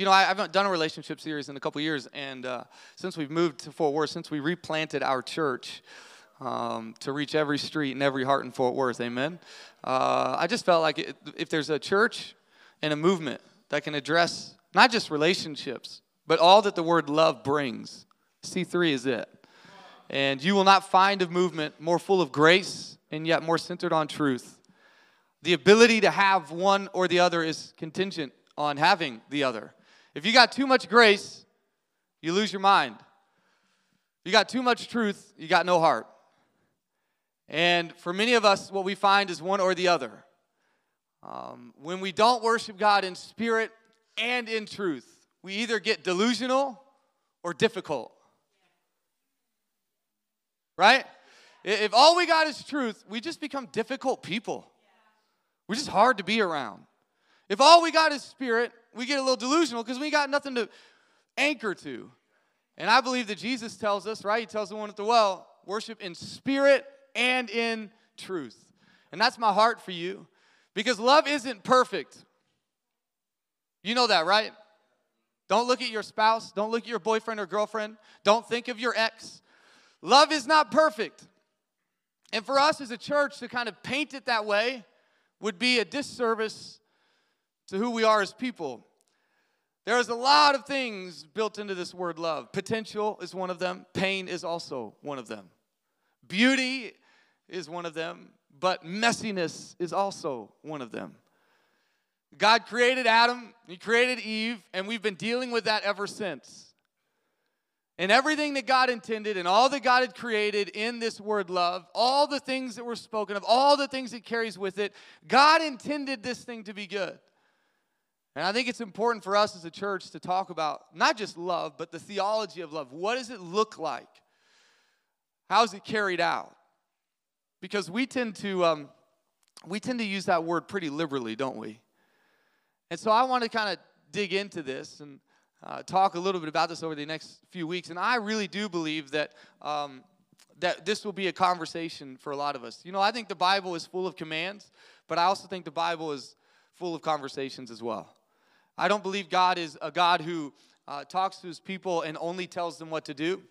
you know, I haven't done a relationship series in a couple years, and uh, since we've moved to Fort Worth, since we replanted our church um, to reach every street and every heart in Fort Worth, amen. Uh, I just felt like it, if there's a church and a movement that can address not just relationships, but all that the word love brings, C3 is it. And you will not find a movement more full of grace and yet more centered on truth. The ability to have one or the other is contingent on having the other. If you got too much grace, you lose your mind. If you got too much truth, you got no heart. And for many of us, what we find is one or the other. Um, when we don't worship God in spirit and in truth, we either get delusional or difficult. Right? If all we got is truth, we just become difficult people. We're just hard to be around. If all we got is spirit, we get a little delusional because we got nothing to anchor to. And I believe that Jesus tells us, right? He tells the one at the well, worship in spirit and in truth. And that's my heart for you because love isn't perfect. You know that, right? Don't look at your spouse. Don't look at your boyfriend or girlfriend. Don't think of your ex. Love is not perfect. And for us as a church to kind of paint it that way would be a disservice to who we are as people. There's a lot of things built into this word love. Potential is one of them, pain is also one of them. Beauty is one of them, but messiness is also one of them. God created Adam, He created Eve, and we've been dealing with that ever since. And everything that God intended and all that God had created in this word love, all the things that were spoken of, all the things it carries with it, God intended this thing to be good. And I think it's important for us as a church to talk about not just love, but the theology of love. What does it look like? How is it carried out? Because we tend to um, we tend to use that word pretty liberally, don't we? And so I want to kind of dig into this and uh, talk a little bit about this over the next few weeks. And I really do believe that um, that this will be a conversation for a lot of us. You know, I think the Bible is full of commands, but I also think the Bible is full of conversations as well. I don't believe God is a God who uh, talks to his people and only tells them what to do.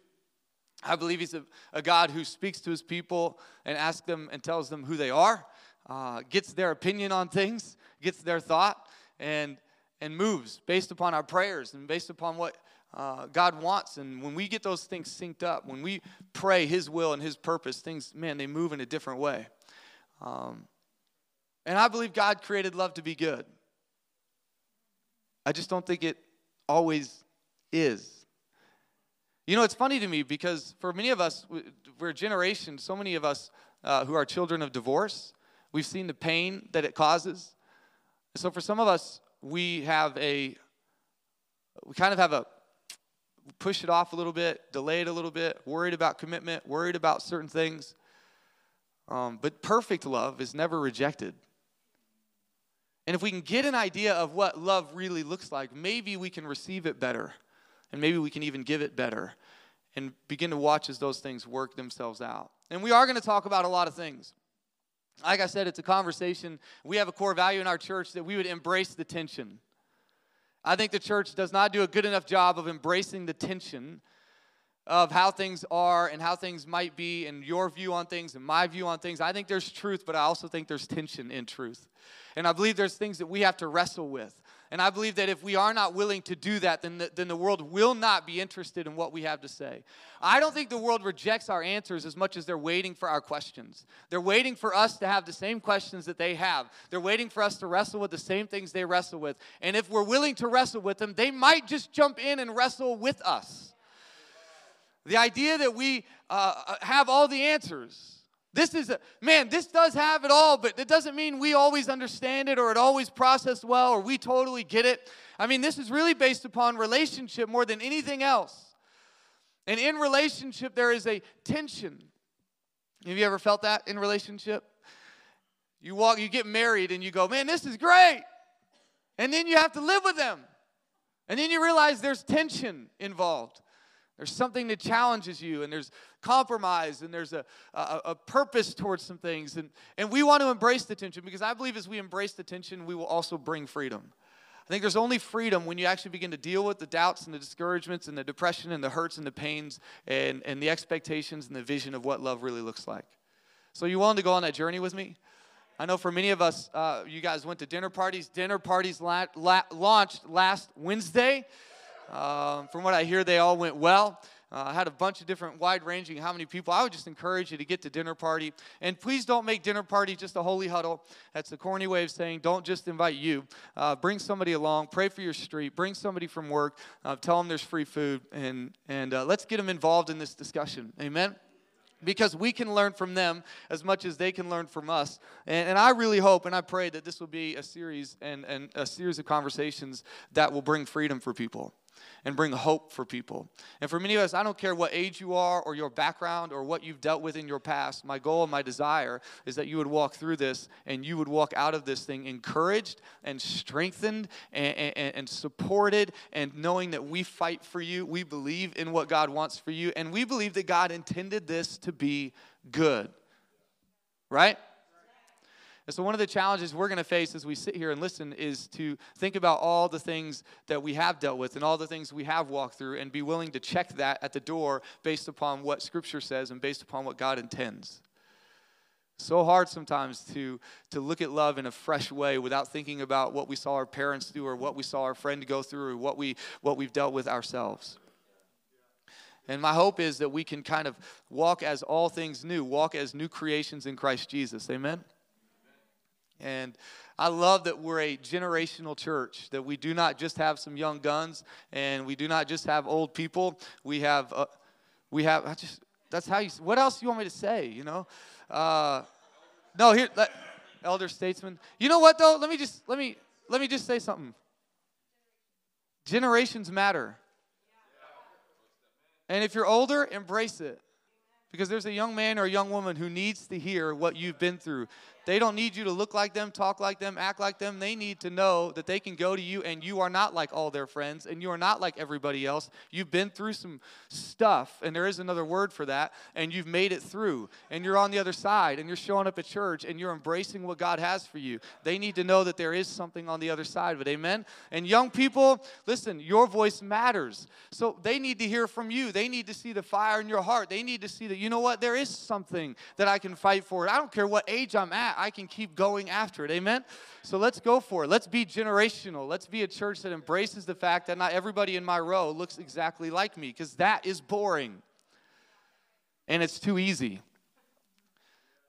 I believe he's a, a God who speaks to his people and asks them and tells them who they are, uh, gets their opinion on things, gets their thought, and, and moves based upon our prayers and based upon what uh, God wants. And when we get those things synced up, when we pray His will and His purpose, things, man, they move in a different way. Um, and I believe God created love to be good. I just don't think it always is. You know, it's funny to me because for many of us, we're a generation, so many of us uh, who are children of divorce, we've seen the pain that it causes. So for some of us, we have a, we kind of have a, push it off a little bit, delay it a little bit, worried about commitment, worried about certain things. Um, but perfect love is never rejected. And if we can get an idea of what love really looks like, maybe we can receive it better. And maybe we can even give it better and begin to watch as those things work themselves out. And we are going to talk about a lot of things. Like I said, it's a conversation. We have a core value in our church that we would embrace the tension. I think the church does not do a good enough job of embracing the tension of how things are and how things might be and your view on things and my view on things. I think there's truth, but I also think there's tension in truth. And I believe there's things that we have to wrestle with. And I believe that if we are not willing to do that, then the, then the world will not be interested in what we have to say. I don't think the world rejects our answers as much as they're waiting for our questions. They're waiting for us to have the same questions that they have. They're waiting for us to wrestle with the same things they wrestle with. And if we're willing to wrestle with them, they might just jump in and wrestle with us. The idea that we uh, uh, have all the answers. This is a man, this does have it all, but it doesn't mean we always understand it or it always processed well or we totally get it. I mean, this is really based upon relationship more than anything else. And in relationship, there is a tension. Have you ever felt that in relationship? You walk, you get married, and you go, man, this is great. And then you have to live with them. And then you realize there's tension involved. There's something that challenges you, and there's compromise, and there's a, a, a, purpose towards some things. And, and we want to embrace the tension because I believe as we embrace the tension, we will also bring freedom. I think there's only freedom when you actually begin to deal with the doubts and the discouragements and the depression and the hurts and the pains and, and the expectations and the vision of what love really looks like. So, you willing to go on that journey with me? I know for many of us, uh, you guys went to dinner parties. Dinner parties la- la- launched last Wednesday. Um, from what I hear, they all went well. Uh, I had a bunch of different wide ranging how many people. I would just encourage you to get to dinner party. And please don't make dinner party just a holy huddle. That's the corny way of saying don't just invite you. Uh, bring somebody along. Pray for your street. Bring somebody from work. Uh, tell them there's free food. And, and uh, let's get them involved in this discussion. Amen because we can learn from them as much as they can learn from us. And, and, I really hope and I pray that this will be a series and, and a series of conversations that will bring freedom for people and bring hope for people. And for many of us, I don't care what age you are or your background or what you've dealt with in your past. My goal and my desire is that you would walk through this and you would walk out of this thing encouraged and strengthened and, and, and supported and knowing that we fight for you. We believe in what God wants for you and we believe that God intended this to be good. Right? And so, one of the challenges we're going to face as we sit here and listen is to think about all the things that we have dealt with and all the things we have walked through and be willing to check that at the door based upon what Scripture says and based upon what God intends. So hard sometimes to, to look at love in a fresh way without thinking about what we saw our parents do or what we saw our friend go through or what, we, what we've dealt with ourselves. And my hope is that we can kind of walk as all things new, walk as new creations in Christ Jesus. Amen? And I love that we're a generational church, that we do not just have some young guns and we do not just have old people. We have, uh, we have, I just, that's how you, what else do you want me to say, you know? Uh, no, here, let, elder statesman. You know what though? Let me just, let me, let me just say something. Generations matter. And if you're older, embrace it. Because there's a young man or a young woman who needs to hear what you've been through. They don't need you to look like them, talk like them, act like them. They need to know that they can go to you and you are not like all their friends and you are not like everybody else. You've been through some stuff, and there is another word for that, and you've made it through. And you're on the other side and you're showing up at church and you're embracing what God has for you. They need to know that there is something on the other side it. Amen? And young people, listen, your voice matters. So they need to hear from you. They need to see the fire in your heart. They need to see that, you know what, there is something that I can fight for. I don't care what age I'm at. I can keep going after it. Amen? So let's go for it. Let's be generational. Let's be a church that embraces the fact that not everybody in my row looks exactly like me because that is boring and it's too easy.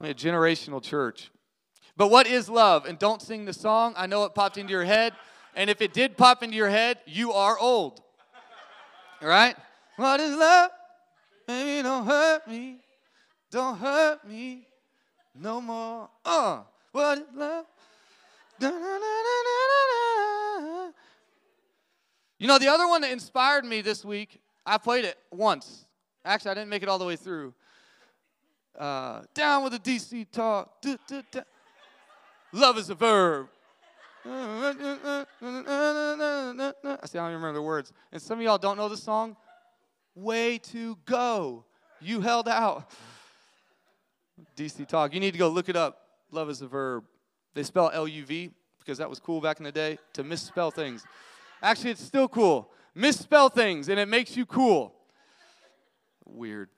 A generational church. But what is love? And don't sing the song. I know it popped into your head. And if it did pop into your head, you are old. All right? What is love? Baby, don't hurt me. Don't hurt me no more. Uh, what is love? You know, the other one that inspired me this week, I played it once. Actually, I didn't make it all the way through. Uh, down with the DC talk. Love is a verb. I see, I don't remember the words. And some of y'all don't know the song. Way to go. You held out. DC Talk. You need to go look it up. Love is a verb. They spell L U V because that was cool back in the day to misspell things. Actually, it's still cool. Misspell things and it makes you cool. Weird.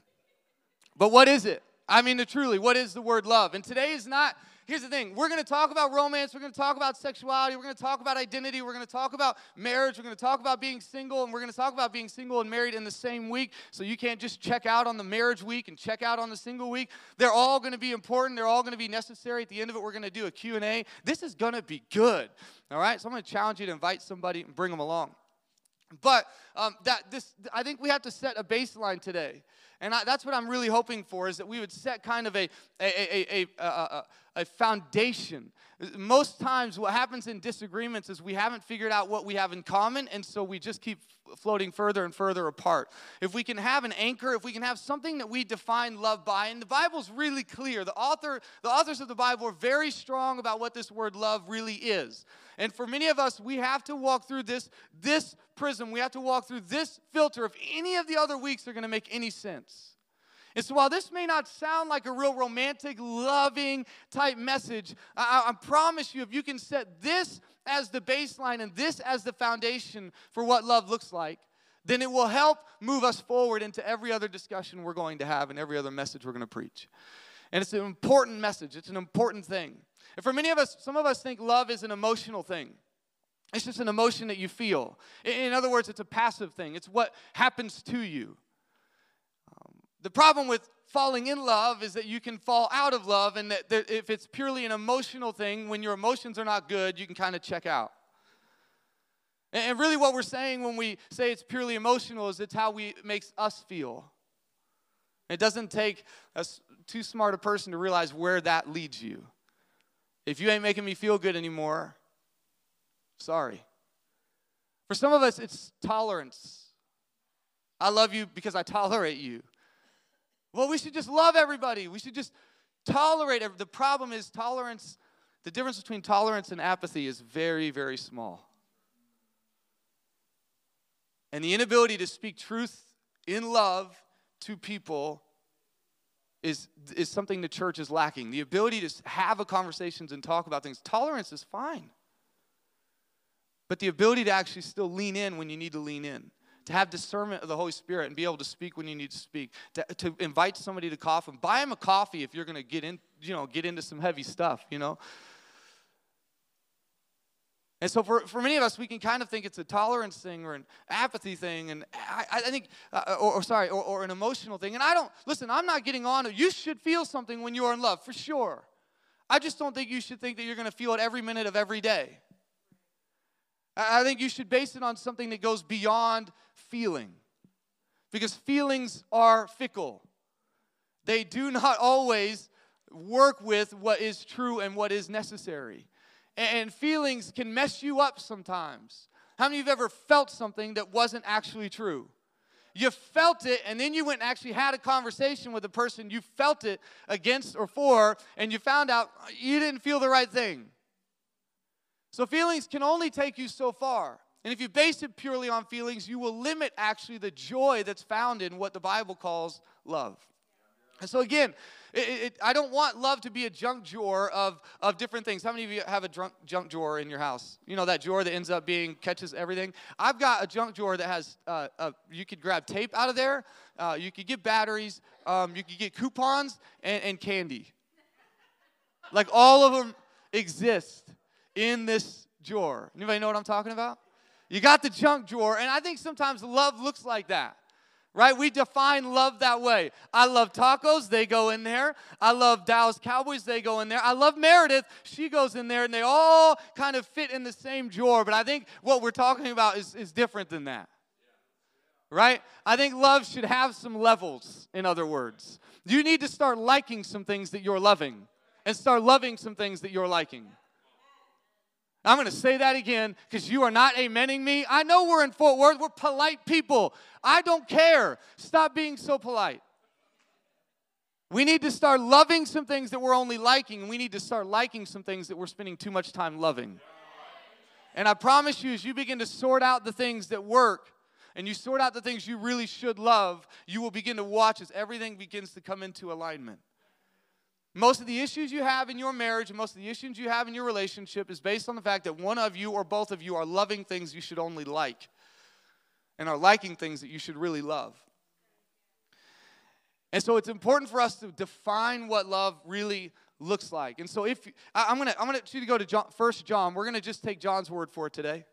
But what is it? I mean, truly, what is the word love? And today is not here's the thing we're going to talk about romance, we're going to talk about sexuality, we're going to talk about identity, we're going to talk about marriage, we're going to talk about being single, and we're going to talk about being single and married in the same week. So you can't just check out on the marriage week and check out on the single week. They're all going to be important, they're all going to be necessary. At the end of it, we're going to do a Q&A. This is going to be good. All right? So I'm going to challenge you to invite somebody and bring them along. But um, that this, I think we have to set a baseline today. And I, that's what I'm really hoping for is that we would set kind of a, a, a, a, a foundation. Most times, what happens in disagreements is we haven't figured out what we have in common, and so we just keep floating further and further apart. If we can have an anchor, if we can have something that we define love by, and the Bible's really clear. The author, the authors of the Bible are very strong about what this word love really is. And for many of us, we have to walk through this, this prism. We have to walk through this filter if any of the other weeks are going to make any sense. And so, while this may not sound like a real romantic, loving type message, I, I, promise you, if you can set this as the baseline and this as the foundation for what love looks like, then it will help move us forward into every other discussion we're going to have and every other message we're going to preach. And it's an important message, it's an important thing. And for many of us, some of us think love is an emotional thing. It's just an emotion that you feel. In other words, it's a passive thing, it's what happens to you. The problem with falling in love is that you can fall out of love, and that, that if it's purely an emotional thing, when your emotions are not good, you can kind of check out. And really, what we're saying when we say it's purely emotional is it's how we it makes us feel. It doesn't take a too smart a person to realize where that leads you. If you ain't making me feel good anymore, sorry. For some of us, it's tolerance. I love you because I tolerate you. Well, we should just love everybody. We should just tolerate. The problem is tolerance. The difference between tolerance and apathy is very, very small. And the inability to speak truth in love to people is, is something the church is lacking. The ability to have a conversations and talk about things. Tolerance is fine. But the ability to actually still lean in when you need to lean in, to have discernment of the Holy Spirit and be able to speak when you need to speak, to, to invite somebody to coffee, buy them a coffee if you're going to get in, you know, get into some heavy stuff, you know. And so, for, for many of us, we can kind of think it's a tolerance thing or an apathy thing, and I, I think, uh, or, or, sorry, or, or an emotional thing. And I don't, listen, I'm not getting on. You should feel something when you're in love, for sure. I just don't think you should think that you're going to feel it every minute of every day. I think you should base it on something that goes beyond feeling, because feelings are fickle. They do not always work with what is true and what is necessary and feelings can mess you up sometimes. How many of you have ever felt something that wasn't actually true? You felt it, and then you went and actually had a conversation with the person you felt it against or for, and you found out you didn't feel the right thing. So, feelings can only take you so far. And if you base it purely on feelings, you will limit actually the joy that's found in what the Bible calls love. And so, again, it, it, I don't want love to be a junk drawer of, of different things. How many of you have a drunk, junk drawer in your house? You know, that drawer that ends up being, catches everything? I've got a junk drawer that has, uh, uh, you could grab tape out of there, uh, you could get batteries, um, you could get coupons, and, and candy. Like all of them exist in this drawer. Anybody know what I'm talking about? You got the junk drawer, and I think sometimes love looks like that right? We define love that way. I love tacos, they go in there. I love Dallas Cowboys, they go in there. I love Meredith, she goes in there, and they all kind of fit in the same drawer. But I think what we're talking about is, is different than that. Right? I think love should have some levels, in other words. You need to start liking some things that you're loving and start loving some things that you're liking. I'm going to say that again because you are not amening me. I know we're in Fort Worth. We're polite people. I don't care. Stop being so polite. We need to start loving some things that we're only liking, and we need to start liking some things that we're spending too much time loving. And I promise you, as you begin to sort out the things that work and you sort out the things you really should love, you will begin to watch as everything begins to come into alignment. Most of the issues you have in your marriage and most of the issues you have in your relationship is based on the fact that one of you or both of you are loving things you should only like and are liking things that you should really love. And so it's important for us to define what love really looks like. And so if I'm gonna I'm gonna you to go to John, First John. We're gonna just take John's word for it today.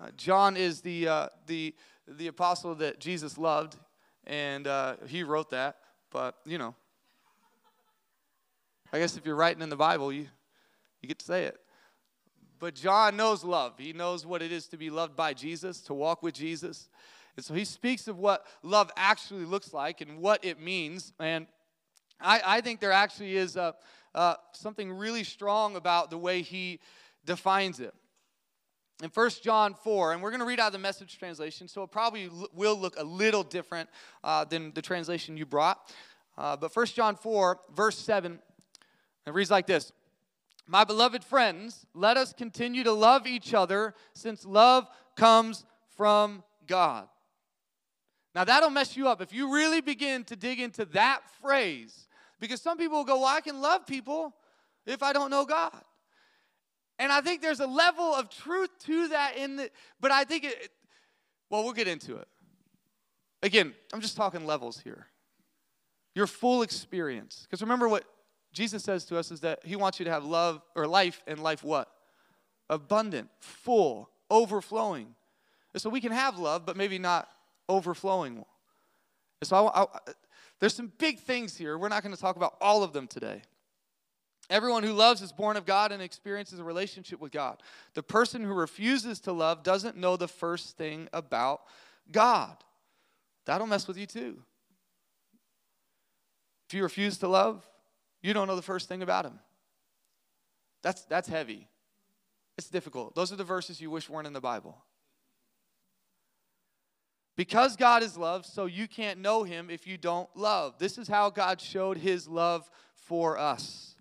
Uh, John is the uh, the the apostle that Jesus loved, and uh, he wrote that. But you know, I guess if you're writing in the Bible, you, you get to say it. But John knows love. He knows what it is to be loved by Jesus, to walk with Jesus. And so he speaks of what love actually looks like and what it means. And I, I think there actually is a, uh, something really strong about the way he defines it. In 1 John 4, and we're going to read out the message translation, so it probably will look a little different uh, than the translation you brought. Uh, but 1 John 4, verse 7 it reads like this My beloved friends, let us continue to love each other since love comes from God. Now, that'll mess you up if you really begin to dig into that phrase. Because some people will go, Well, I can love people if I don't know God. And I think there's a level of truth to that in the, but I think it, well, we'll get into it. Again, I'm just talking levels here. Your full experience. Because remember what Jesus says to us is that he wants you to have love or life and life what? Abundant, full, overflowing. And so we can have love, but maybe not overflowing. And so I, I, there's some big things here. We're not going to talk about all of them today. Everyone who loves is born of God and experiences a relationship with God. The person who refuses to love doesn't know the first thing about God. That'll mess with you too. If you refuse to love, you don't know the first thing about Him. That's, that's heavy. It's difficult. Those are the verses you wish weren't in the Bible. Because God is love, so you can't know Him if you don't love. This is how God showed His love for us.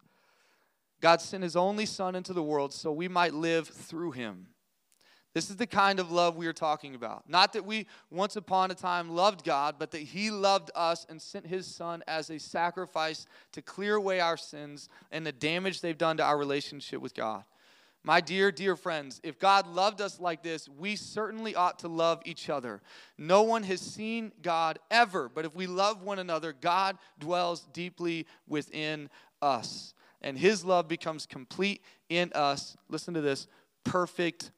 God sent His only Son into the world so we might live through Him. This is the kind of love we are talking about. Not that we once upon a time loved God, but that He loved us and sent His Son as a sacrifice to clear away our sins and the damage they've done to our relationship with God. My dear, dear friends, if God loved us like this, we certainly ought to love each other. No one has seen God ever, but if we love one another, God dwells deeply within us. And his love becomes complete in us. Listen to this perfect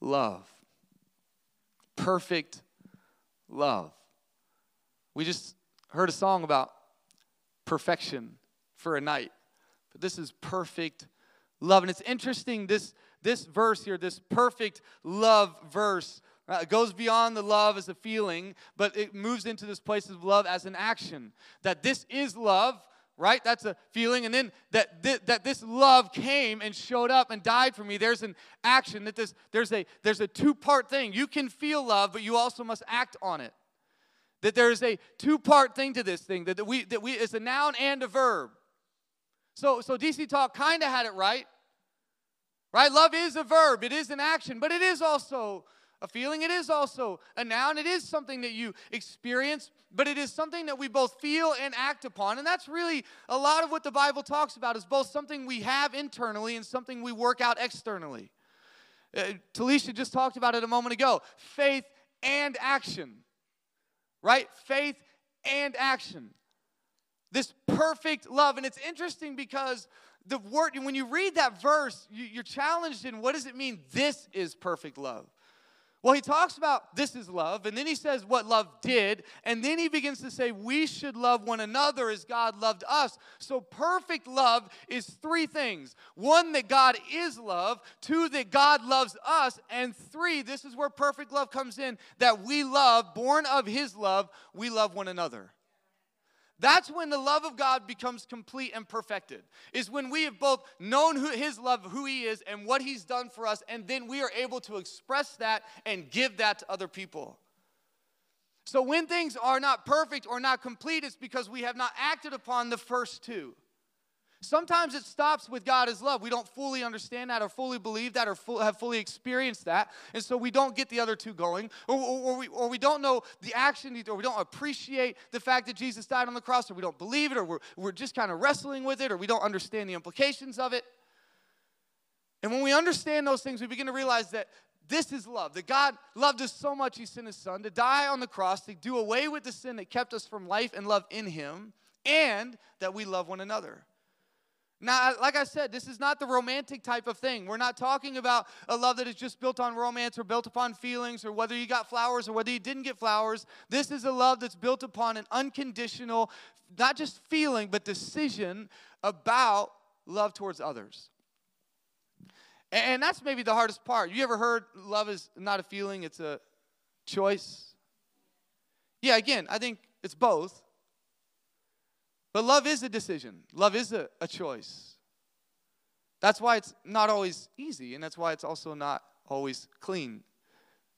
love. Perfect love. We just heard a song about perfection for a night, but this is perfect love. And it's interesting, this, this verse here, this perfect love verse, uh, goes beyond the love as a feeling, but it moves into this place of love as an action. That this is love, right? That's a feeling. And then that, th- that this love came and showed up and died for me. There's an action, that this, there's a, there's a two part thing. You can feel love, but you also must act on it. That there's a two part thing to this thing, that, that, we, that we, it's a noun and a verb. So, so DC Talk kind of had it right. Right? Love is a verb, it is an action, but it is also a feeling. It is also a noun. It is something that you experience, but it is something that we both feel and act upon. And that's really a lot of what the Bible talks about is both something we have internally and something we work out externally. Uh, Talisha just talked about it a moment ago faith and action, right? Faith and action. This perfect love. And it's interesting because the word, when you read that verse, you're challenged in what does it mean? This is perfect love. Well, he talks about this is love, and then he says what love did, and then he begins to say we should love one another as God loved us. So, perfect love is three things one, that God is love, two, that God loves us, and three, this is where perfect love comes in that we love, born of his love, we love one another. That's when the love of God becomes complete and perfected. Is when we have both known who, His love, who He is, and what He's done for us, and then we are able to express that and give that to other people. So when things are not perfect or not complete, it's because we have not acted upon the first two. Sometimes it stops with God as love. We don't fully understand that or fully believe that or full, have fully experienced that. And so we don't get the other two going. Or, or, or, we, or we don't know the action, or we don't appreciate the fact that Jesus died on the cross, or we don't believe it, or we're, we're just kind of wrestling with it, or we don't understand the implications of it. And when we understand those things, we begin to realize that this is love. That God loved us so much, He sent His Son to die on the cross, to do away with the sin that kept us from life and love in Him, and that we love one another. Now, like I said, this is not the romantic type of thing. We're not talking about a love that is just built on romance or built upon feelings or whether you got flowers or whether you didn't get flowers. This is a love that's built upon an unconditional, not just feeling, but decision about love towards others. And that's maybe the hardest part. You ever heard love is not a feeling, it's a choice? Yeah, again, I think it's both. But love is a decision, love is a, a choice. That's why it's not always easy, and that's why it's also not always clean.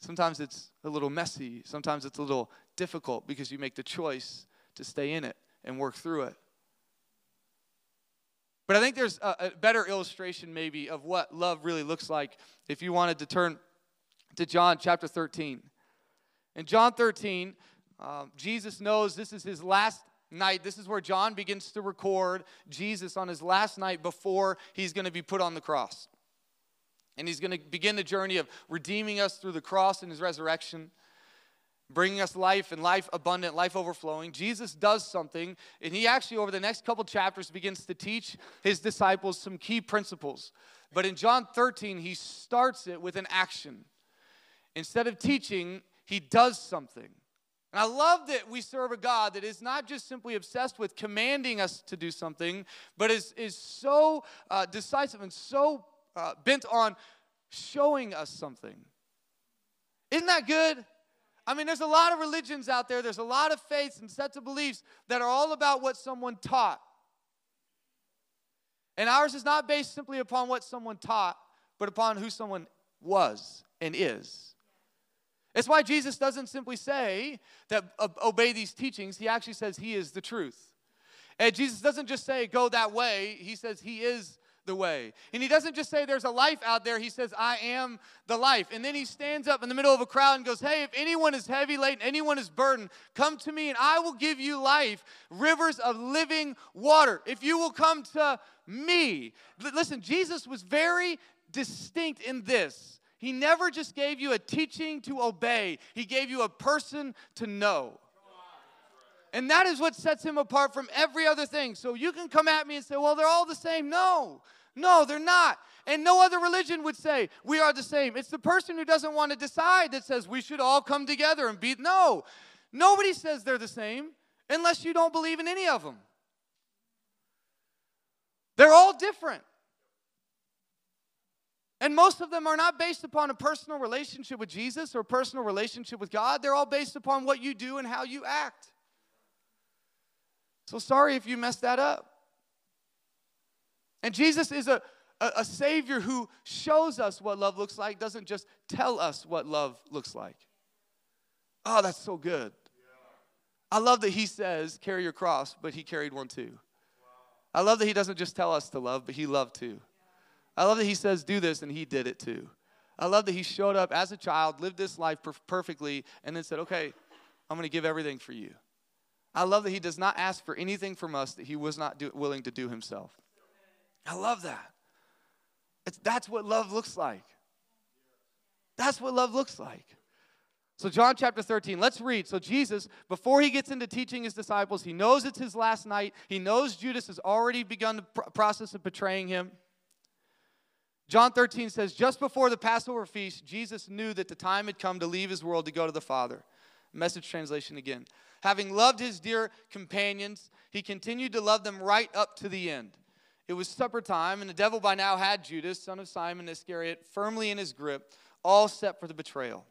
Sometimes it's a little messy, sometimes it's a little difficult because you make the choice to stay in it and work through it. But I think there's a, a, better illustration, maybe, of what love really looks like if you wanted to turn to John chapter 13. In John 13, Um, Jesus knows this is his last night. This is where John begins to record Jesus on his last night before he's going to be put on the cross. And he's going to begin the journey of redeeming us through the cross and his resurrection, bringing us life and life abundant, life overflowing. Jesus does something, and he actually, over the next couple chapters, begins to teach his disciples some key principles. But in John 13, he starts it with an action. Instead of teaching, he does something. And I love that we serve a God that is not just simply obsessed with commanding us to do something, but is, is so uh, decisive and so uh, bent on showing us something. Isn't that good? I mean, there's a lot of religions out there, there's a lot of faiths and sets of beliefs that are all about what someone taught. And ours is not based simply upon what someone taught, but upon who someone was and is. It's why Jesus doesn't simply say that obey these teachings, he actually says he is the truth. And Jesus doesn't just say go that way, he says he is the way. And he doesn't just say there's a life out there, he says, I am the life. And then he stands up in the middle of a crowd and goes, Hey, if anyone is heavy laden, anyone is burdened, come to me and I will give you life, rivers of living water. If you will come to me. Listen, Jesus was very distinct in this. He never just gave you a teaching to obey, he gave you a person to know. And that is what sets him apart from every other thing. So you can come at me and say, well, they're all the same. No, no, they're not. And no other religion would say we are the same. It's the person who doesn't want to decide that says we should all come together and be. No, nobody says they're the same unless you don't believe in any of them. They're all different. And most of them are not based upon a personal relationship with Jesus or a personal relationship with God. They're all based upon what you do and how you act. So sorry if you messed that up. And Jesus is a, a, a, Savior who shows us what love looks like, doesn't just tell us what love looks like. Oh, that's so good. I love that He says, carry your cross, but He carried one too. I love that He doesn't just tell us to love, but He loved too. I love that He says, do this, and He did it too. I love that He showed up as a child, lived this life per- perfectly, and then said, okay, I'm going to give everything for you. I love that He does not ask for anything from us that He was not do- willing to do Himself. I love that. It's, that's what love looks like. That's what love looks like. So, John chapter 13, let's read. So, Jesus, before he gets into teaching his disciples, he knows it's his last night. He knows Judas has already begun the pr- process of betraying him. John 13 says, Just before the Passover feast, Jesus knew that the time had come to leave his world to go to the Father. Message translation again. Having loved his dear companions, he continued to love them right up to the end. It was supper time, and the devil by now had Judas, son of Simon Iscariot, firmly in his grip, all set for the betrayal.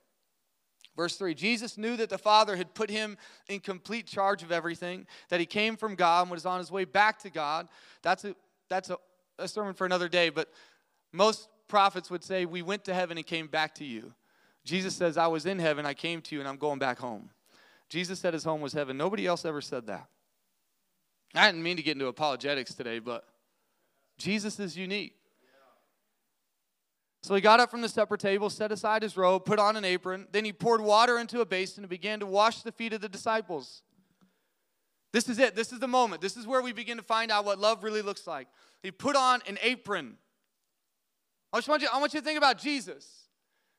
Verse 3 Jesus knew that the Father had put him in complete charge of everything, that he came from God and was on his way back to God. That's a, that's a, a sermon for another day, but most prophets would say, We went to heaven and came back to you. Jesus says, I was in heaven, I came to you, and I'm going back home. Jesus said his home was heaven. Nobody else ever said that. I didn't mean to get into apologetics today, but Jesus is unique. So he got up from the supper table, set aside his robe, put on an apron. Then he poured water into a basin and began to wash the feet of the disciples. This is it. This is the moment. This is where we begin to find out what love really looks like. He put on an apron. I just want you, I want you to think about Jesus.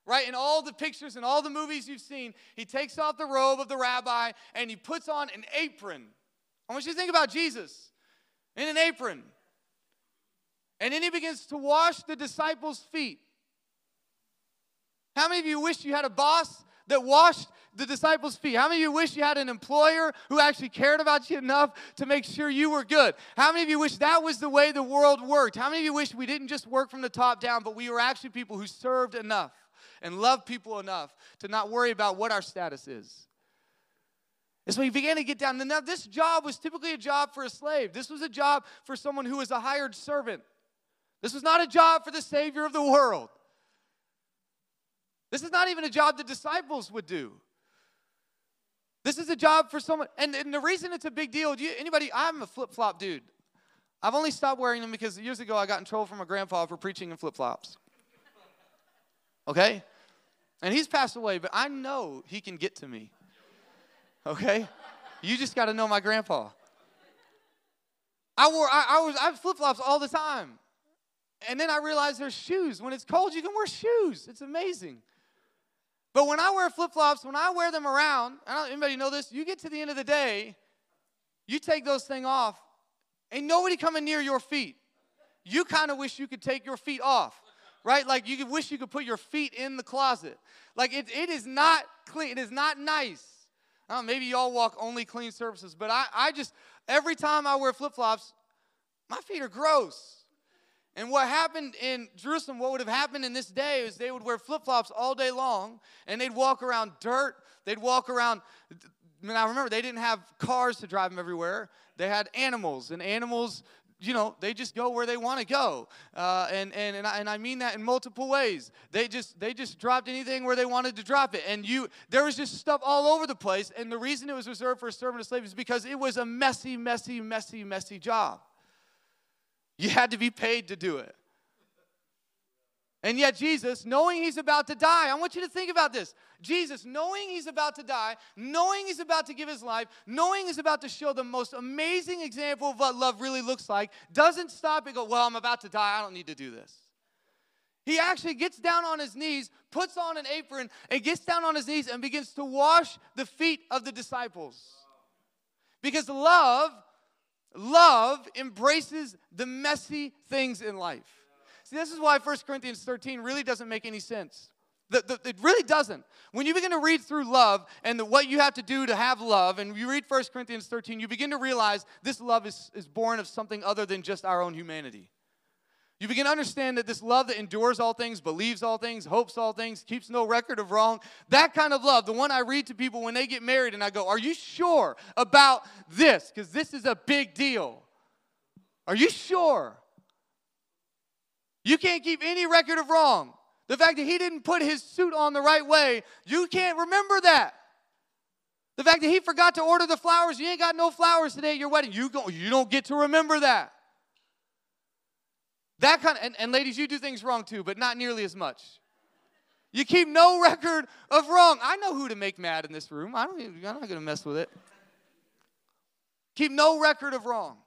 Right? In all the pictures and all the movies you've seen, he takes off the robe of the rabbi and he puts on an apron. I want you to think about Jesus in an apron. And then he begins to wash the disciples' feet. How many of you wish you had a boss that washed the disciples' feet? How many of you wish you had an employer who actually cared about you enough to make sure you were good? How many of you wish that was the way the world worked? How many of you wish we didn't just work from the top down, but we were actually people who served enough and loved people enough to not worry about what our status is? And so he began to get down. Now, this job was typically a job for a slave. This was a job for someone who was a hired servant. This was not a job for the Savior of the world. This is not even a job the disciples would do. This is a job for someone, and, and the reason it's a big deal, you, anybody, I'm a flip flop dude. I've only stopped wearing them because years ago I got in trouble from my grandpa for preaching in flip flops. Okay? And he's passed away, but I know he can get to me. Okay? You just got to know my grandpa. I wore I, I was I have flip-flops all the time. And then I realized there's shoes. When it's cold, you can wear shoes. It's amazing. But when I wear flip-flops, when I wear them around, I don't anybody know this, you get to the end of the day, you take those things off, ain't nobody coming near your feet. You kind of wish you could take your feet off right? Like you wish you could put your feet in the closet. Like it, it is not clean. It is not nice. Know, maybe y'all walk only clean surfaces, but I, I just, every time I wear flip flops, my feet are gross. And what happened in Jerusalem, what would have happened in this day is they would wear flip flops all day long and they'd walk around dirt. They'd walk around. I remember they didn't have cars to drive them everywhere. They had animals, and animals you know, they just go where they want to go. Uh, and, and, and, I, and I mean that in multiple ways. They just, they just dropped anything where they wanted to drop it. And you, there was just stuff all over the place. And the reason it was reserved for a servant or slave is because it was a messy, messy, messy, messy job. You had to be paid to do it. And yet, Jesus, knowing he's about to die, I want you to think about this. Jesus, knowing he's about to die, knowing he's about to give his life, knowing he's about to show the most amazing example of what love really looks like, doesn't stop and go, Well, I'm about to die. I don't need to do this. He actually gets down on his knees, puts on an apron, and gets down on his knees and begins to wash the feet of the disciples. Because love, love embraces the messy things in life. See, this is why 1 Corinthians 13 really doesn't make any sense. The, the, it really doesn't. When you begin to read through love and the, what you have to do to have love, and you read 1 Corinthians 13, you begin to realize this love is, is born of something other than just our own humanity. You begin to understand that this love that endures all things, believes all things, hopes all things, keeps no record of wrong, that kind of love, the one I read to people when they get married and I go, Are you sure about this? Because this is a big deal. Are you sure? You can't keep any record of wrong. The fact that he didn't put his suit on the right way, you can't remember that. The fact that he forgot to order the flowers, you ain't got no flowers today at your wedding. You, go, you don't get to remember that. That kind of, and, and ladies, you do things wrong too, but not nearly as much. You keep no record of wrong. I know who to make mad in this room. I don't I'm not going to mess with it. Keep no record of wrong.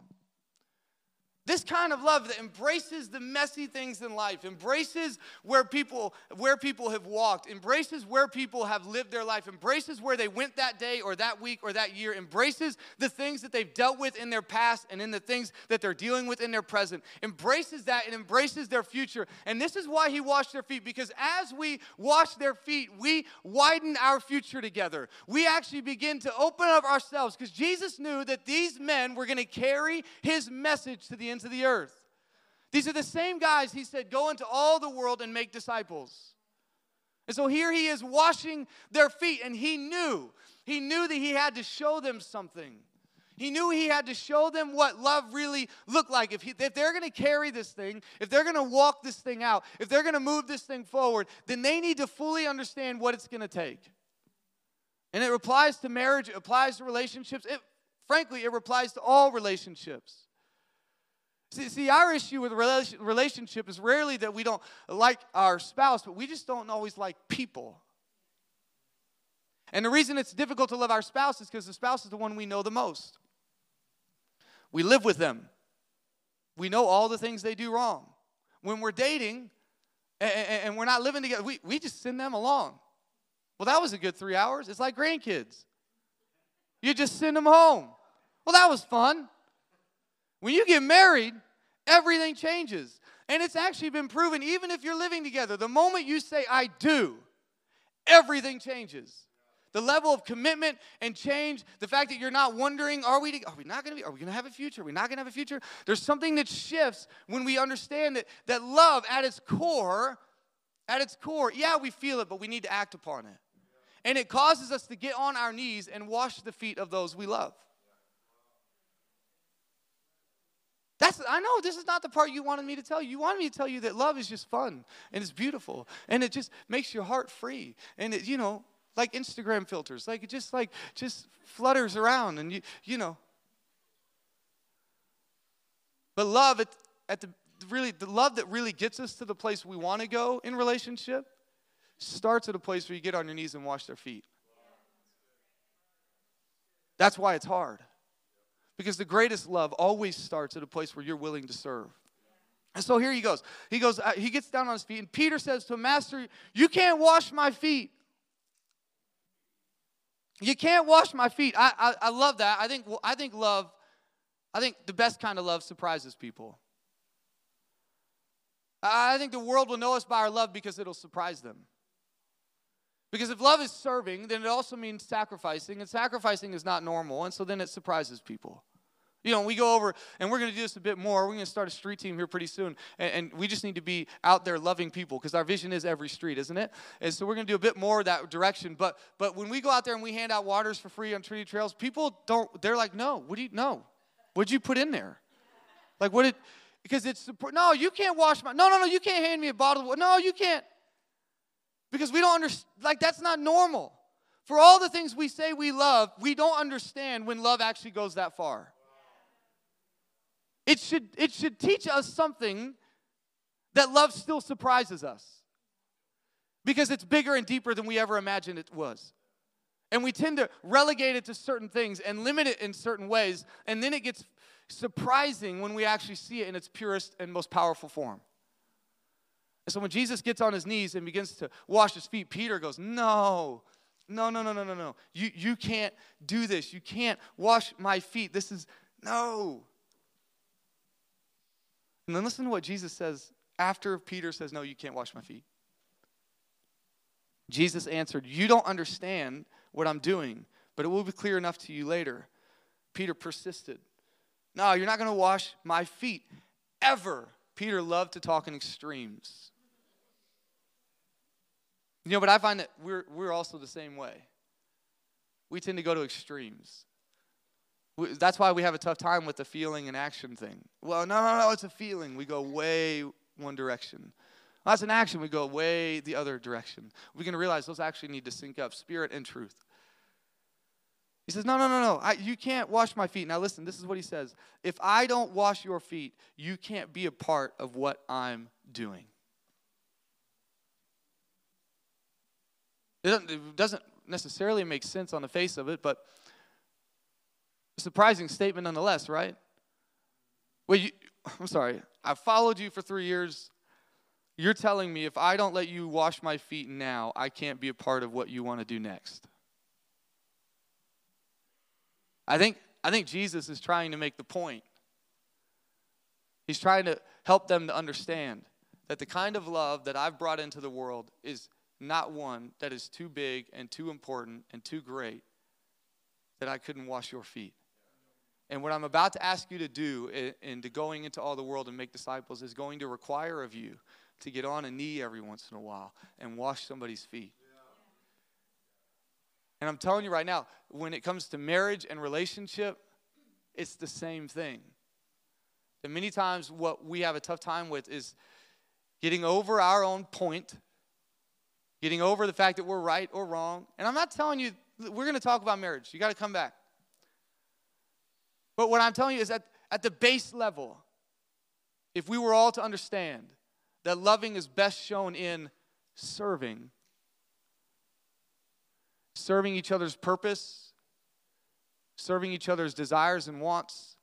This kind of love that embraces the messy things in life, embraces where people where people have walked, embraces where people have lived their life, embraces where they went that day or that week or that year, embraces the things that they've dealt with in their past and in the things that they're dealing with in their present. Embraces that and embraces their future. And this is why he washed their feet because as we wash their feet, we widen our future together. We actually begin to open up ourselves because Jesus knew that these men were going to carry his message to the ends of the earth. These are the same guys he said, Go into all the world and make disciples. And so here he is washing their feet, and he knew, he knew that he had to show them something. He knew he had to show them what love really looked like. If, he, if they're going to carry this thing, if they're going to walk this thing out, if they're going to move this thing forward, then they need to fully understand what it's going to take. And it applies to marriage, it applies to relationships. It, frankly, it applies to all relationships. See, see, our issue with relationship is rarely that we don't like our spouse, but we just don't always like people. And the reason it's difficult to love our spouse is because the spouse is the one we know the most. We live with them. We know all the things they do wrong. When we're dating and we're not living together, we, we just send them along. Well, that was a good three hours. It's like grandkids. You just send them home. Well, that was fun. When you get married, everything changes. And it's actually been proven, even if you're living together, the moment you say, I do, everything changes. The level of commitment and change, the fact that you're not wondering, are we, are we not to be, are we to have a future? Are we not to have a future? There's something that shifts when we understand that, that love at its core, at its core, yeah, we feel it, but we need to act upon it. And it causes us to get on our knees and wash the feet of those we love. That's I know this is not the part you wanted me to tell you. You wanted me to tell you that love is just fun and it's beautiful and it just makes your heart free and it you know like Instagram filters like it just like just flutters around and you you know. But love at, at the really the love that really gets us to the place we want to go in relationship starts at a place where you get on your knees and wash their feet. That's why it's hard. Because the greatest love always starts at a place where you're willing to serve. And so here he goes. He goes, uh, he gets down on his feet, and Peter says to him, Master, you can't wash my feet. You can't wash my feet. I, I, I love that. I think, I think love, I think the best kind of love surprises people. I think the world will know us by our love because it'll surprise them. Because if love is serving, then it also means sacrificing, and sacrificing is not normal, and so then it surprises people. You know, we go over, and we're going to do this a bit more. We're going to start a street team here pretty soon, and, and we just need to be out there loving people because our vision is every street, isn't it? And so we're going to do a bit more that direction. But but when we go out there and we hand out waters for free on Trinity Trails, people don't. They're like, no, what do you know? What'd you put in there? Like what did? Because it's no, you can't wash my. No, no, no, you can't hand me a bottle of water. No, you can't. Because we don't understand. Like that's not normal. For all the things we say we love, we don't understand when love actually goes that far. It should, it should teach us something that love still surprises us because it's bigger and deeper than we ever imagined it was. And we tend to relegate it to certain things and limit it in certain ways, and then it gets surprising when we actually see it in its purest and most powerful form. And so when Jesus gets on his knees and begins to wash his feet, Peter goes, No, no, no, no, no, no, no. You, you can't do this. You can't wash my feet. This is, no. And then listen to what Jesus says after Peter says, No, you can't wash my feet. Jesus answered, You don't understand what I'm doing, but it will be clear enough to you later. Peter persisted. No, you're not going to wash my feet ever. Peter loved to talk in extremes. You know, but I find that we're, we're also the same way. We tend to go to extremes. That's why we have a tough time with the feeling and action thing. Well, no, no, no, it's a feeling. We go way one direction. Well, that's an action. We go way the other direction. We're going to realize those actually need to sync up spirit and truth. He says, No, no, no, no. I, you can't wash my feet. Now, listen, this is what he says. If I don't wash your feet, you can't be a part of what I'm doing. It doesn't, it doesn't necessarily make sense on the face of it, but surprising statement nonetheless, right? Well, you, I'm sorry. I followed you for three years. You're telling me if I don't let you wash my feet now, I can't be a part of what you want to do next. I think, I think Jesus is trying to make the point. He's trying to help them to understand that the kind of love that I've brought into the world is not one that is too big and too important and too great that I couldn't wash your feet. And what I'm about to ask you to do into going into all the world and make disciples is going to require of you to get on a knee every once in a while and wash somebody's feet. And I'm telling you right now, when it comes to marriage and relationship, it's the same thing. And many times, what we have a tough time with is getting over our own point, getting over the fact that we're right or wrong. And I'm not telling you, we're going to talk about marriage. You got to come back. But what I'm telling you is that at the base level, if we were all to understand that loving is best shown in serving, serving each other's purpose, serving each other's desires and wants,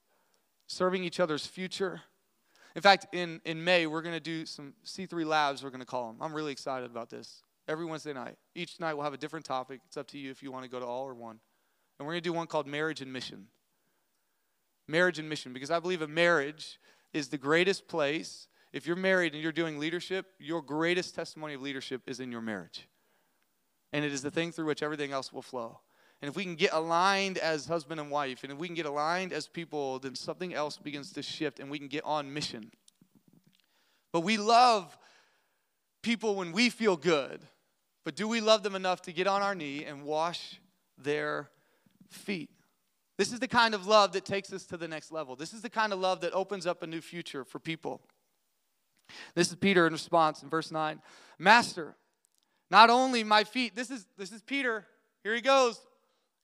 serving each other's future. In fact, in, in May, we're going to do some C3 labs, we're going to call them. I'm really excited about this. Every Wednesday night. Each night we'll have a different topic. It's up to you if you want to go to all or one. And we're going to do one called Marriage and Mission marriage and mission because I believe a marriage is the greatest place. If you're married and you're doing leadership, your greatest testimony of leadership is in your marriage. And it is the thing through which everything else will flow. And if we can get aligned as husband and wife, and if we can get aligned as people, then something else begins to shift and we can get on mission. But we love people when we feel good. But do we love them enough to get on our knee and wash their feet? This is the kind of love that takes us to the next level. This is the kind of love that opens up a new future for people. This is Peter in response in verse 9. Master, not only my feet, this is this is Peter. Here he goes,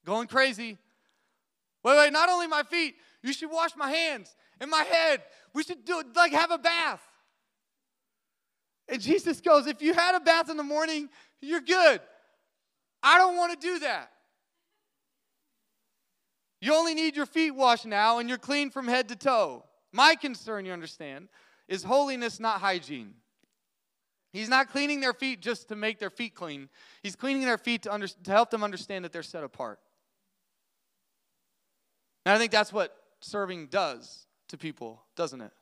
going crazy. Wait, wait, not only my feet, you should wash my hands and my head. We should do like have a bath. And Jesus goes, if you had a bath in the morning, you're good. I don't want to do that. You only need your feet washed now, and you're clean from head to toe. My concern, you understand, is holiness, not hygiene. He's not cleaning their feet just to make their feet clean. He's cleaning their feet to, under, to help them understand that they're set apart. And I think that's what serving does to people, doesn't it?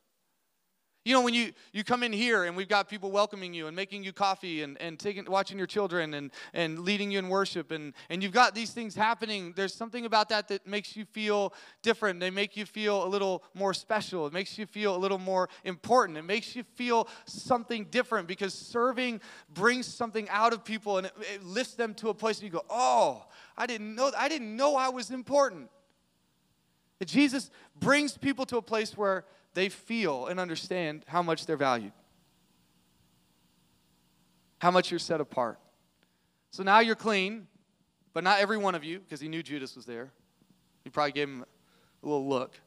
You know, when you, you come in here and we've got people welcoming you and making you coffee and, and taking, watching your children and, and leading you in worship, and, and you've got these things happening, there's something about that that makes you feel different. They make you feel a little more special. It makes you feel a little more important. It makes you feel something different because serving brings something out of people and it, it lifts them to a place where you go, oh, I didn't know, I didn't know I was important. Jesus brings people to a place where they feel and understand how much they're valued, how much you're set apart. So now you're clean, but not every one of you, because he knew Judas was there. He probably gave him a little look.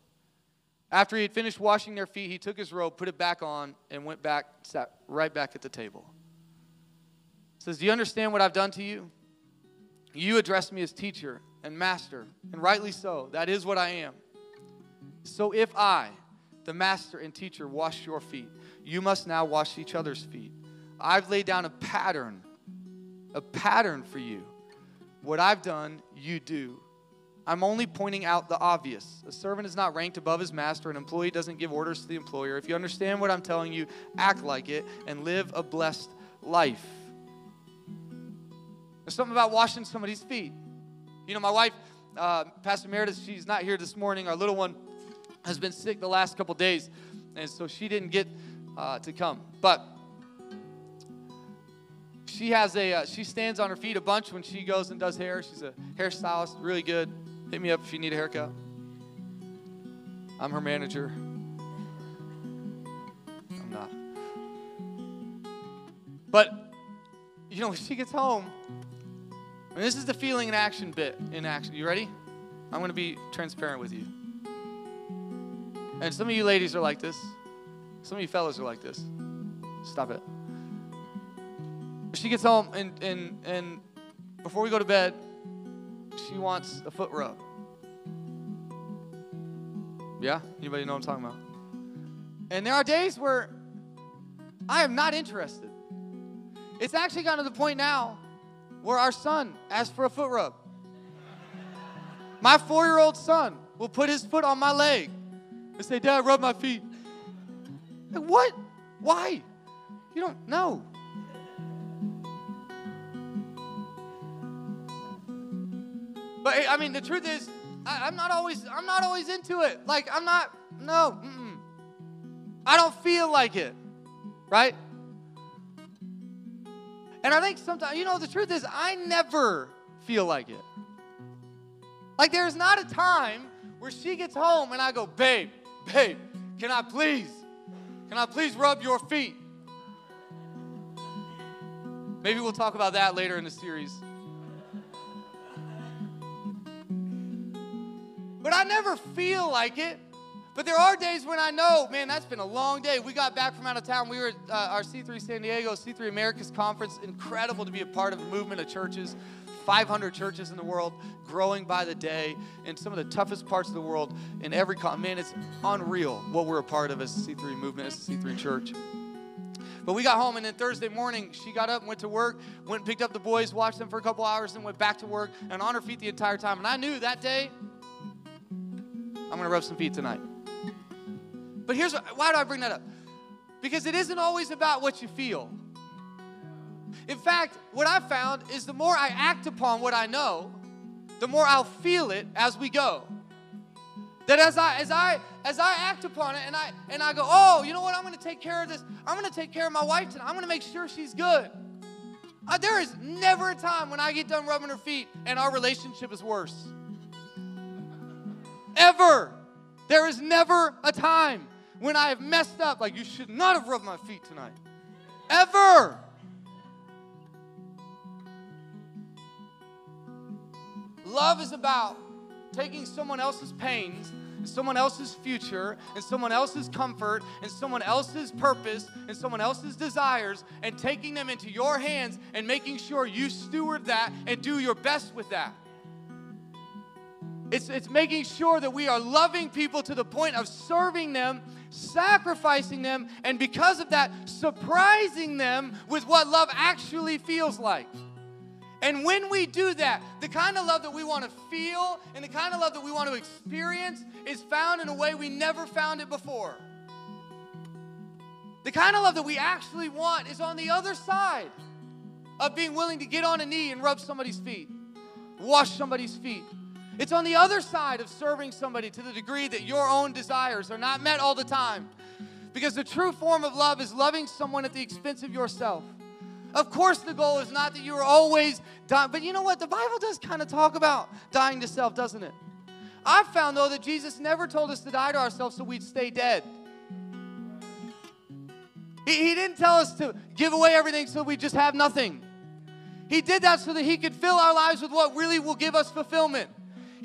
After he had finished washing their feet, he took his robe, put it back on, and went back, sat right back at the table. He says, Do you understand what I've done to you? You address me as teacher and master, and rightly so. That is what I am. So if I, the master and teacher, wash your feet, you must now wash each other's feet. I've laid down a pattern, a pattern for you. What I've done, you do. I'm only pointing out the obvious. A servant is not ranked above his master. An employee doesn't give orders to the employer. If you understand what I'm telling you, act like it and live a blessed life. There's something about washing somebody's feet. You know, my wife, uh, Pastor Meredith, she's not here this morning. Our little one, has been sick the last couple days, and so she didn't get uh, to come. But she has a uh, she stands on her feet a bunch when she goes and does hair. She's a hairstylist, really good. Hit me up if you need a haircut. I'm her manager. I'm not. But you know, when she gets home, and this is the feeling in action bit in action. You ready? I'm going to be transparent with you. And some of you ladies are like this. Some of you fellas are like this. Stop it. She gets home and and and before we go to bed, she wants a foot rub. Yeah? Anybody know what I'm talking about? And there are days where I am not interested. It's actually gotten to the point now where our son asks for a foot rub. My four year old son will put his foot on my leg and say, Dad, rub my feet. Like, what? Why? You don't know. But I mean, the truth is, I, am not always, I'm not always into it. Like, I'm not, no, mm-mm. I don't feel like it, right? And I think sometimes, you know, the truth is, I never feel like it. Like, there's not a time where she gets home and I go, babe, babe, can I please, can I please rub your feet? Maybe we'll talk about that later in the series. But I never feel like it. But there are days when I know, man, that's been a long day. We got back from out of town. We were at uh, our C3 San Diego, C3 Americas conference. Incredible to be a part of a movement of churches 500 churches in the world, growing by the day in some of the toughest parts of the world in every man it's unreal what we're a part of as a c3 movement as a c3 church. But we got home and then thursday morning she got up and went to work went and picked up the boys watched them for a couple hours and went back to work and on her feet the entire time. And i knew that day i'm going to rub some feet tonight. But here's what, why do i bring that up? Because it isn't always about what you feel in fact, what I've found is the more I act upon what I know, the more I'll feel it as we go. That as I as I as I act upon it and I and I go, oh, you know what? I'm to take care of this. I'm to take care of my wife tonight. I'm to make sure she's good. Uh, there is never a time when I get done rubbing her feet and our relationship is worse. Ever. There is never a time when I have messed up like you should not have rubbed my feet tonight. Ever. Love is about taking someone else's pains and someone else's future and someone else's comfort and someone else's purpose and someone else's desires and taking them into your hands and making sure you steward that and do your best with that. It's, it's making sure that we are loving people to the point of serving them, sacrificing them, and because of that, surprising them with what love actually feels like. And when we do that, the kind of love that we want to feel and the kind of love that we want to experience is found in a way we never found it before. The kind of love that we actually want is on the other side of being willing to get on a knee and rub somebody's feet, wash somebody's feet. It's on the other side of serving somebody to the degree that your own desires are not met all the time. Because the true form of love is loving someone at the expense of yourself. Of course, the goal is not that you are always dying, but you know what? The Bible does kind of talk about dying to self, doesn't it? I've found, though, that Jesus never told us to die to ourselves so we'd stay dead. He, he didn't tell us to give away everything so we just have nothing. He did that so that He could fill our lives with what really will give us fulfillment.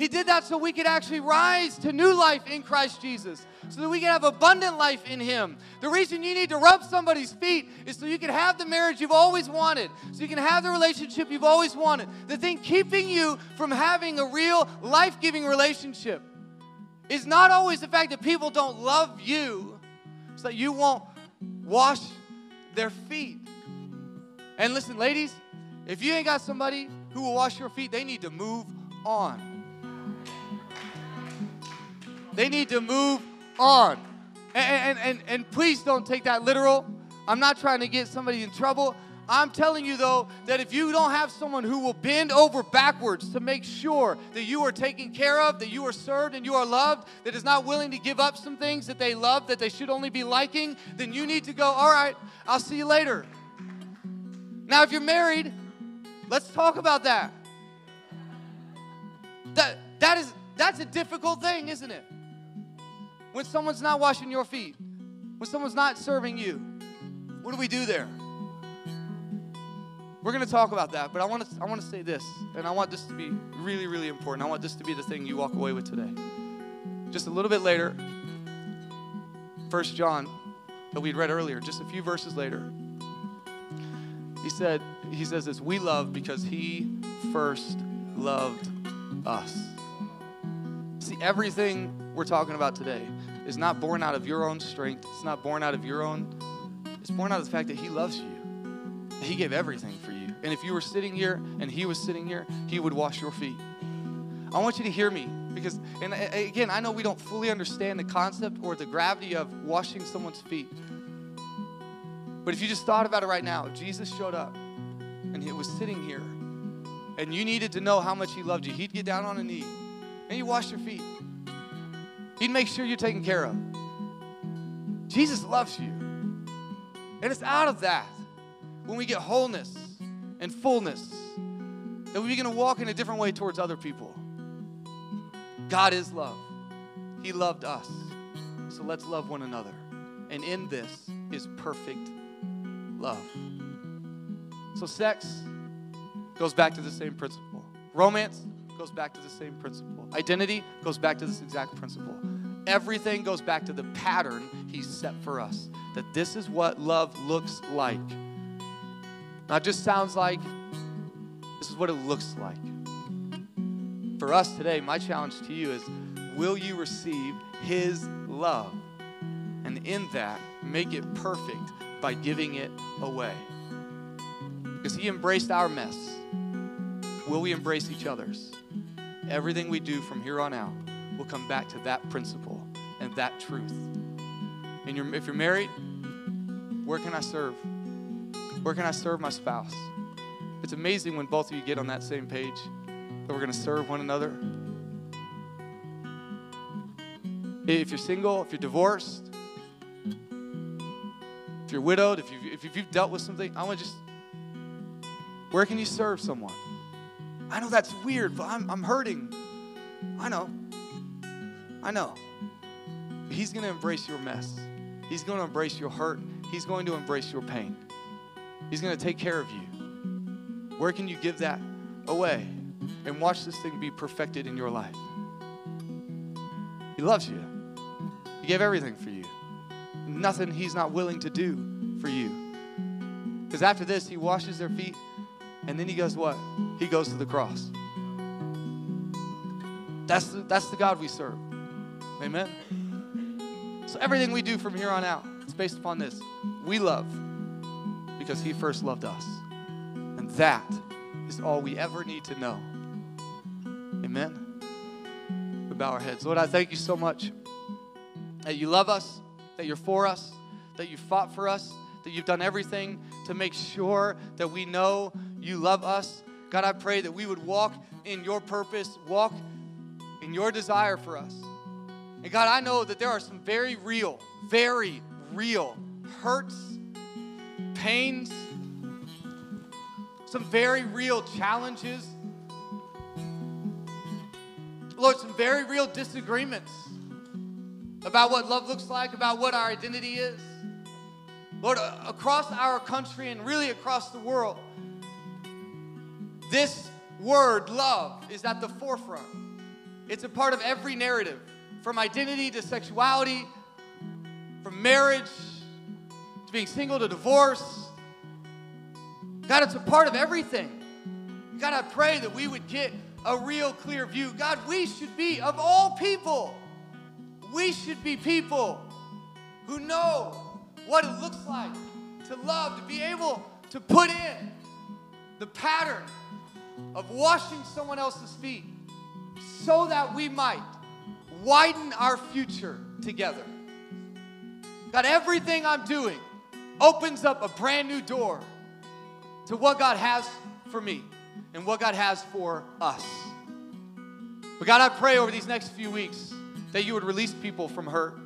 He did that so we could actually rise to new life in Christ Jesus, so that we can have abundant life in Him. The reason you need to rub somebody's feet is so you can have the marriage you've always wanted, so you can have the relationship you've always wanted. The thing keeping you from having a real life giving relationship is not always the fact that people don't love you, it's that you won't wash their feet. And listen, ladies, if you ain't got somebody who will wash your feet, they need to move on. They need to move on. And, and, and, and please don't take that literal. I'm not trying to get somebody in trouble. I'm telling you, though, that if you don't have someone who will bend over backwards to make sure that you are taken care of, that you are served, and you are loved, that is not willing to give up some things that they love, that they should only be liking, then you need to go, all right, I'll see you later. Now, if you're married, let's talk about that. That, that is, that's a difficult thing, isn't it? When someone's not washing your feet, when someone's not serving you, what do we do there? We're going to talk about that, but I want to I want to say this, and I want this to be really really important. I want this to be the thing you walk away with today. Just a little bit later, First John that we'd read earlier, just a few verses later. He said he says this, we love because he first loved us. Everything we're talking about today is not born out of your own strength. It's not born out of your own it's born out of the fact that he loves you. He gave everything for you. And if you were sitting here and he was sitting here, he would wash your feet. I want you to hear me because, and again, I know we don't fully understand the concept or the gravity of washing someone's feet. But if you just thought about it right now, Jesus showed up and he was sitting here and you needed to know how much he loved you, he'd get down on a knee and he'd wash your feet. He'd make sure you're taken care of. Jesus loves you. And it's out of that when we get wholeness and fullness that we begin to walk in a different way towards other people. God is love. He loved us. So let's love one another. And in this is perfect love. So sex goes back to the same principle. Romance goes back to the same principle. Identity goes back to this exact principle. Everything goes back to the pattern He set for us. That this is what love looks like. Not just sounds like, this is what it looks like. For us today, my challenge to you is will you receive His love? And in that, make it perfect by giving it away. Because He embraced our mess. Will we embrace each other's? Everything we do from here on out will come back to that principle and that truth. And you're, if you're married, where can I serve? Where can I serve my spouse? It's amazing when both of you get on that same page that we're going to serve one another. If you're single, if you're divorced, if you're widowed, if you've, if you've dealt with something, I want to just, where can you serve someone? I know that's weird, but I'm, I'm hurting. I know. I know. He's going to embrace your mess. He's going to embrace your hurt. He's going to embrace your pain. He's going to take care of you. Where can you give that away and watch this thing be perfected in your life? He loves you. He gave everything for you. Nothing he's not willing to do for you. Because after this, he washes their feet and then he goes what? He goes to the cross. That's the, that's the God we serve. Amen. So everything we do from here on out, it's based upon this. We love because he first loved us. And that is all we ever need to know. Amen. We bow our heads. Lord, I thank you so much that you love us, that you're for us, that you fought for us, that you've done everything to make sure that we know you love us. God, I pray that we would walk in your purpose, walk in your desire for us. And God, I know that there are some very real, very real hurts, pains, some very real challenges. Lord, some very real disagreements about what love looks like, about what our identity is. Lord, across our country and really across the world, this word, love, is at the forefront. It's a part of every narrative, from identity to sexuality, from marriage to being single to divorce. God, it's a part of everything. God, I pray that we would get a real clear view. God, we should be, of all people, we should be people who know what it looks like to love, to be able to put in the pattern of washing someone else's feet so that we might widen our future together. God, everything I'm doing opens up a brand new door to what God has for me and what God has for us. But God, I pray over these next few weeks that you would release people from hurt,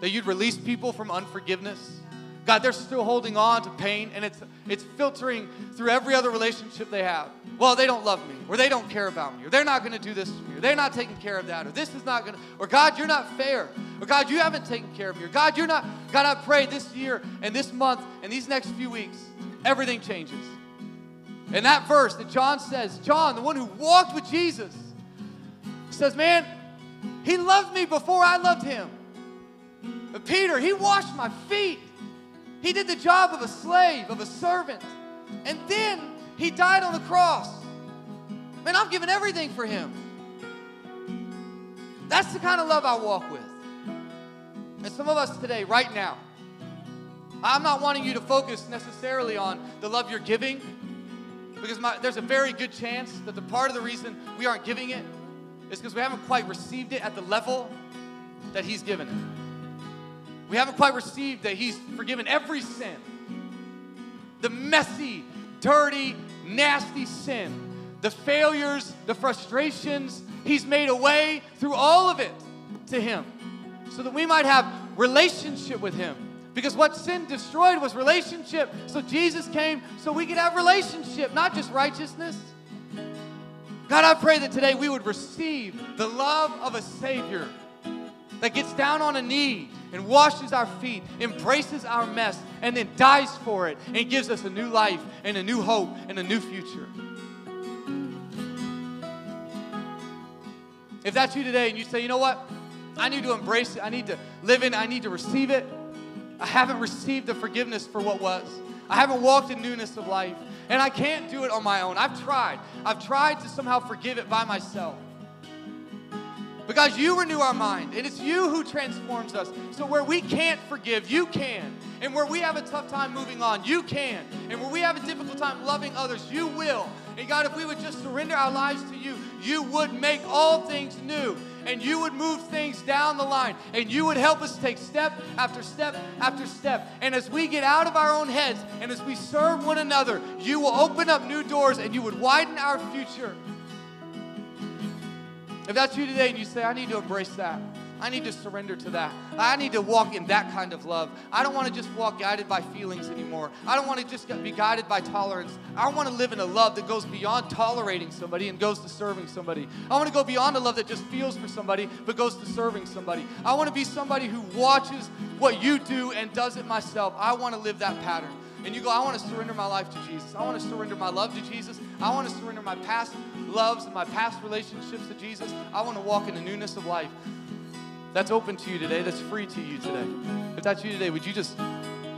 that you'd release people from unforgiveness. God, they're still holding on to pain and it's, it's filtering through every other relationship they have. Well, they don't love me, or they don't care about me, or they're not going to do this for me, or they're not taking care of that, or this is not going to, or God, you're not fair, or God, you haven't taken care of me, or God, you're not, God, I pray this year and this month and these next few weeks, everything changes. And that verse that John says, John, the one who walked with Jesus, says, Man, he loved me before I loved him. But Peter, he washed my feet. He did the job of a slave, of a servant. And then he died on the cross. Man, I'm giving everything for him. That's the kind of love I walk with. And some of us today, right now, I'm not wanting you to focus necessarily on the love you're giving, because my, there's a very good chance that the part of the reason we aren't giving it is because we haven't quite received it at the level that He's given it. We haven't quite received that He's forgiven every sin. The messy, dirty, nasty sin, the failures, the frustrations, He's made a way through all of it to Him so that we might have relationship with Him. Because what sin destroyed was relationship. So Jesus came so we could have relationship, not just righteousness. God, I pray that today we would receive the love of a Savior that gets down on a knee and washes our feet, embraces our mess, and then dies for it and gives us a new life and a new hope and a new future. If that's you today and you say, you know what? I need to embrace it, I need to live in it, I need to receive it. I haven't received the forgiveness for what was. I haven't walked in newness of life. And I can't do it on my own. I've tried. I've tried to somehow forgive it by myself. Because you renew our mind, and it's you who transforms us. So where we can't forgive, you can. And where we have a tough time moving on, you can. And where we have a difficult time loving others, you will. And God, if we would just surrender our lives to you, you would make all things new and you would move things down the line and you would help us take step after step after step. And as we get out of our own heads and as we serve one another, you will open up new doors and you would widen our future. If that's you today and you say, I need to embrace that. I need to surrender to that. I need to walk in that kind of love. I don't want to just walk guided by feelings anymore. I don't want to just be guided by tolerance. I want to live in a love that goes beyond tolerating somebody and goes to serving somebody. I want to go beyond a love that just feels for somebody but goes to serving somebody. I want to be somebody who watches what you do and does it myself. I want to live that pattern. And you go, I want to surrender my life to Jesus. I want to surrender my love to Jesus. I want to surrender my past loves and my past relationships to Jesus. I want to walk in the newness of life that's open to you today, that's free to you today. If that's you today, would you just,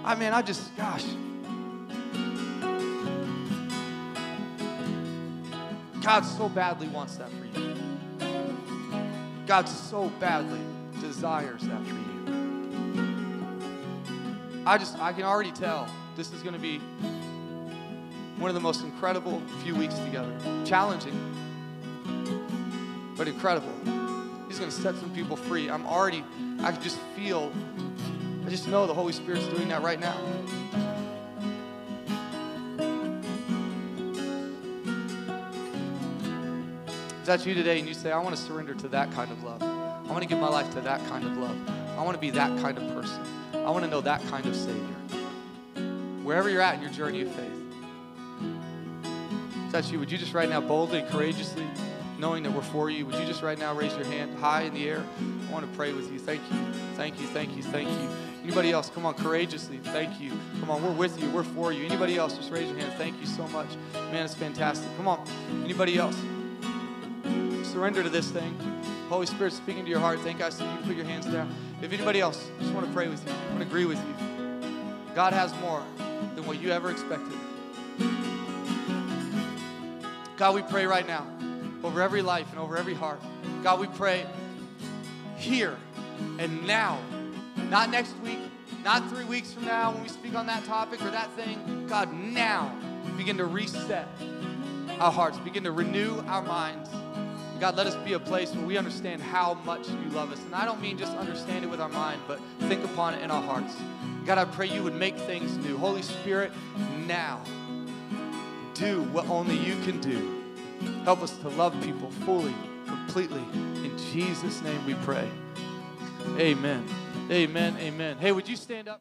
I mean, I just, gosh. God so badly wants that for you. God so badly desires that for you. I just, I can already tell this is going to be one of the most incredible few weeks together. Challenging, but incredible. He's going to set some people free. I'm already, I can just feel, I just know the Holy Spirit's doing that right now. Is that you today and you say, I want to surrender to that kind of love? I want to give my life to that kind of love. I want to be that kind of person. I want to know that kind of Savior. Wherever you're at in your journey of faith. Is that you? Would you just right now boldly, courageously, knowing that we're for you, would you just right now raise your hand high in the air? I want to pray with you. Thank you. Thank you. Thank you. Thank you. Anybody else? Come on, courageously. Thank you. Come on, we're with you. We're for you. Anybody else? Just raise your hand. Thank you so much. Man, it's fantastic. Come on. Anybody else? Surrender to this thing. Holy Spirit speaking to your heart. Thank God. So you put your hands down. If anybody else, just want to pray with you. I want to agree with you. God has more than what you ever expected. God, we pray right now over every life and over every heart. God, we pray here and now, not next week, not three weeks from now when we speak on that topic or that thing. God, now begin to reset our hearts, begin to renew our minds. God, let us be a place where we understand how much you love us. And I don't mean just understand it with our mind, but think upon it in our hearts. God, I pray you would make things new. Holy Spirit, now do what only you can do. Help us to love people fully, completely. In Jesus' name we pray. Amen. Amen. Amen. Hey, would you stand up?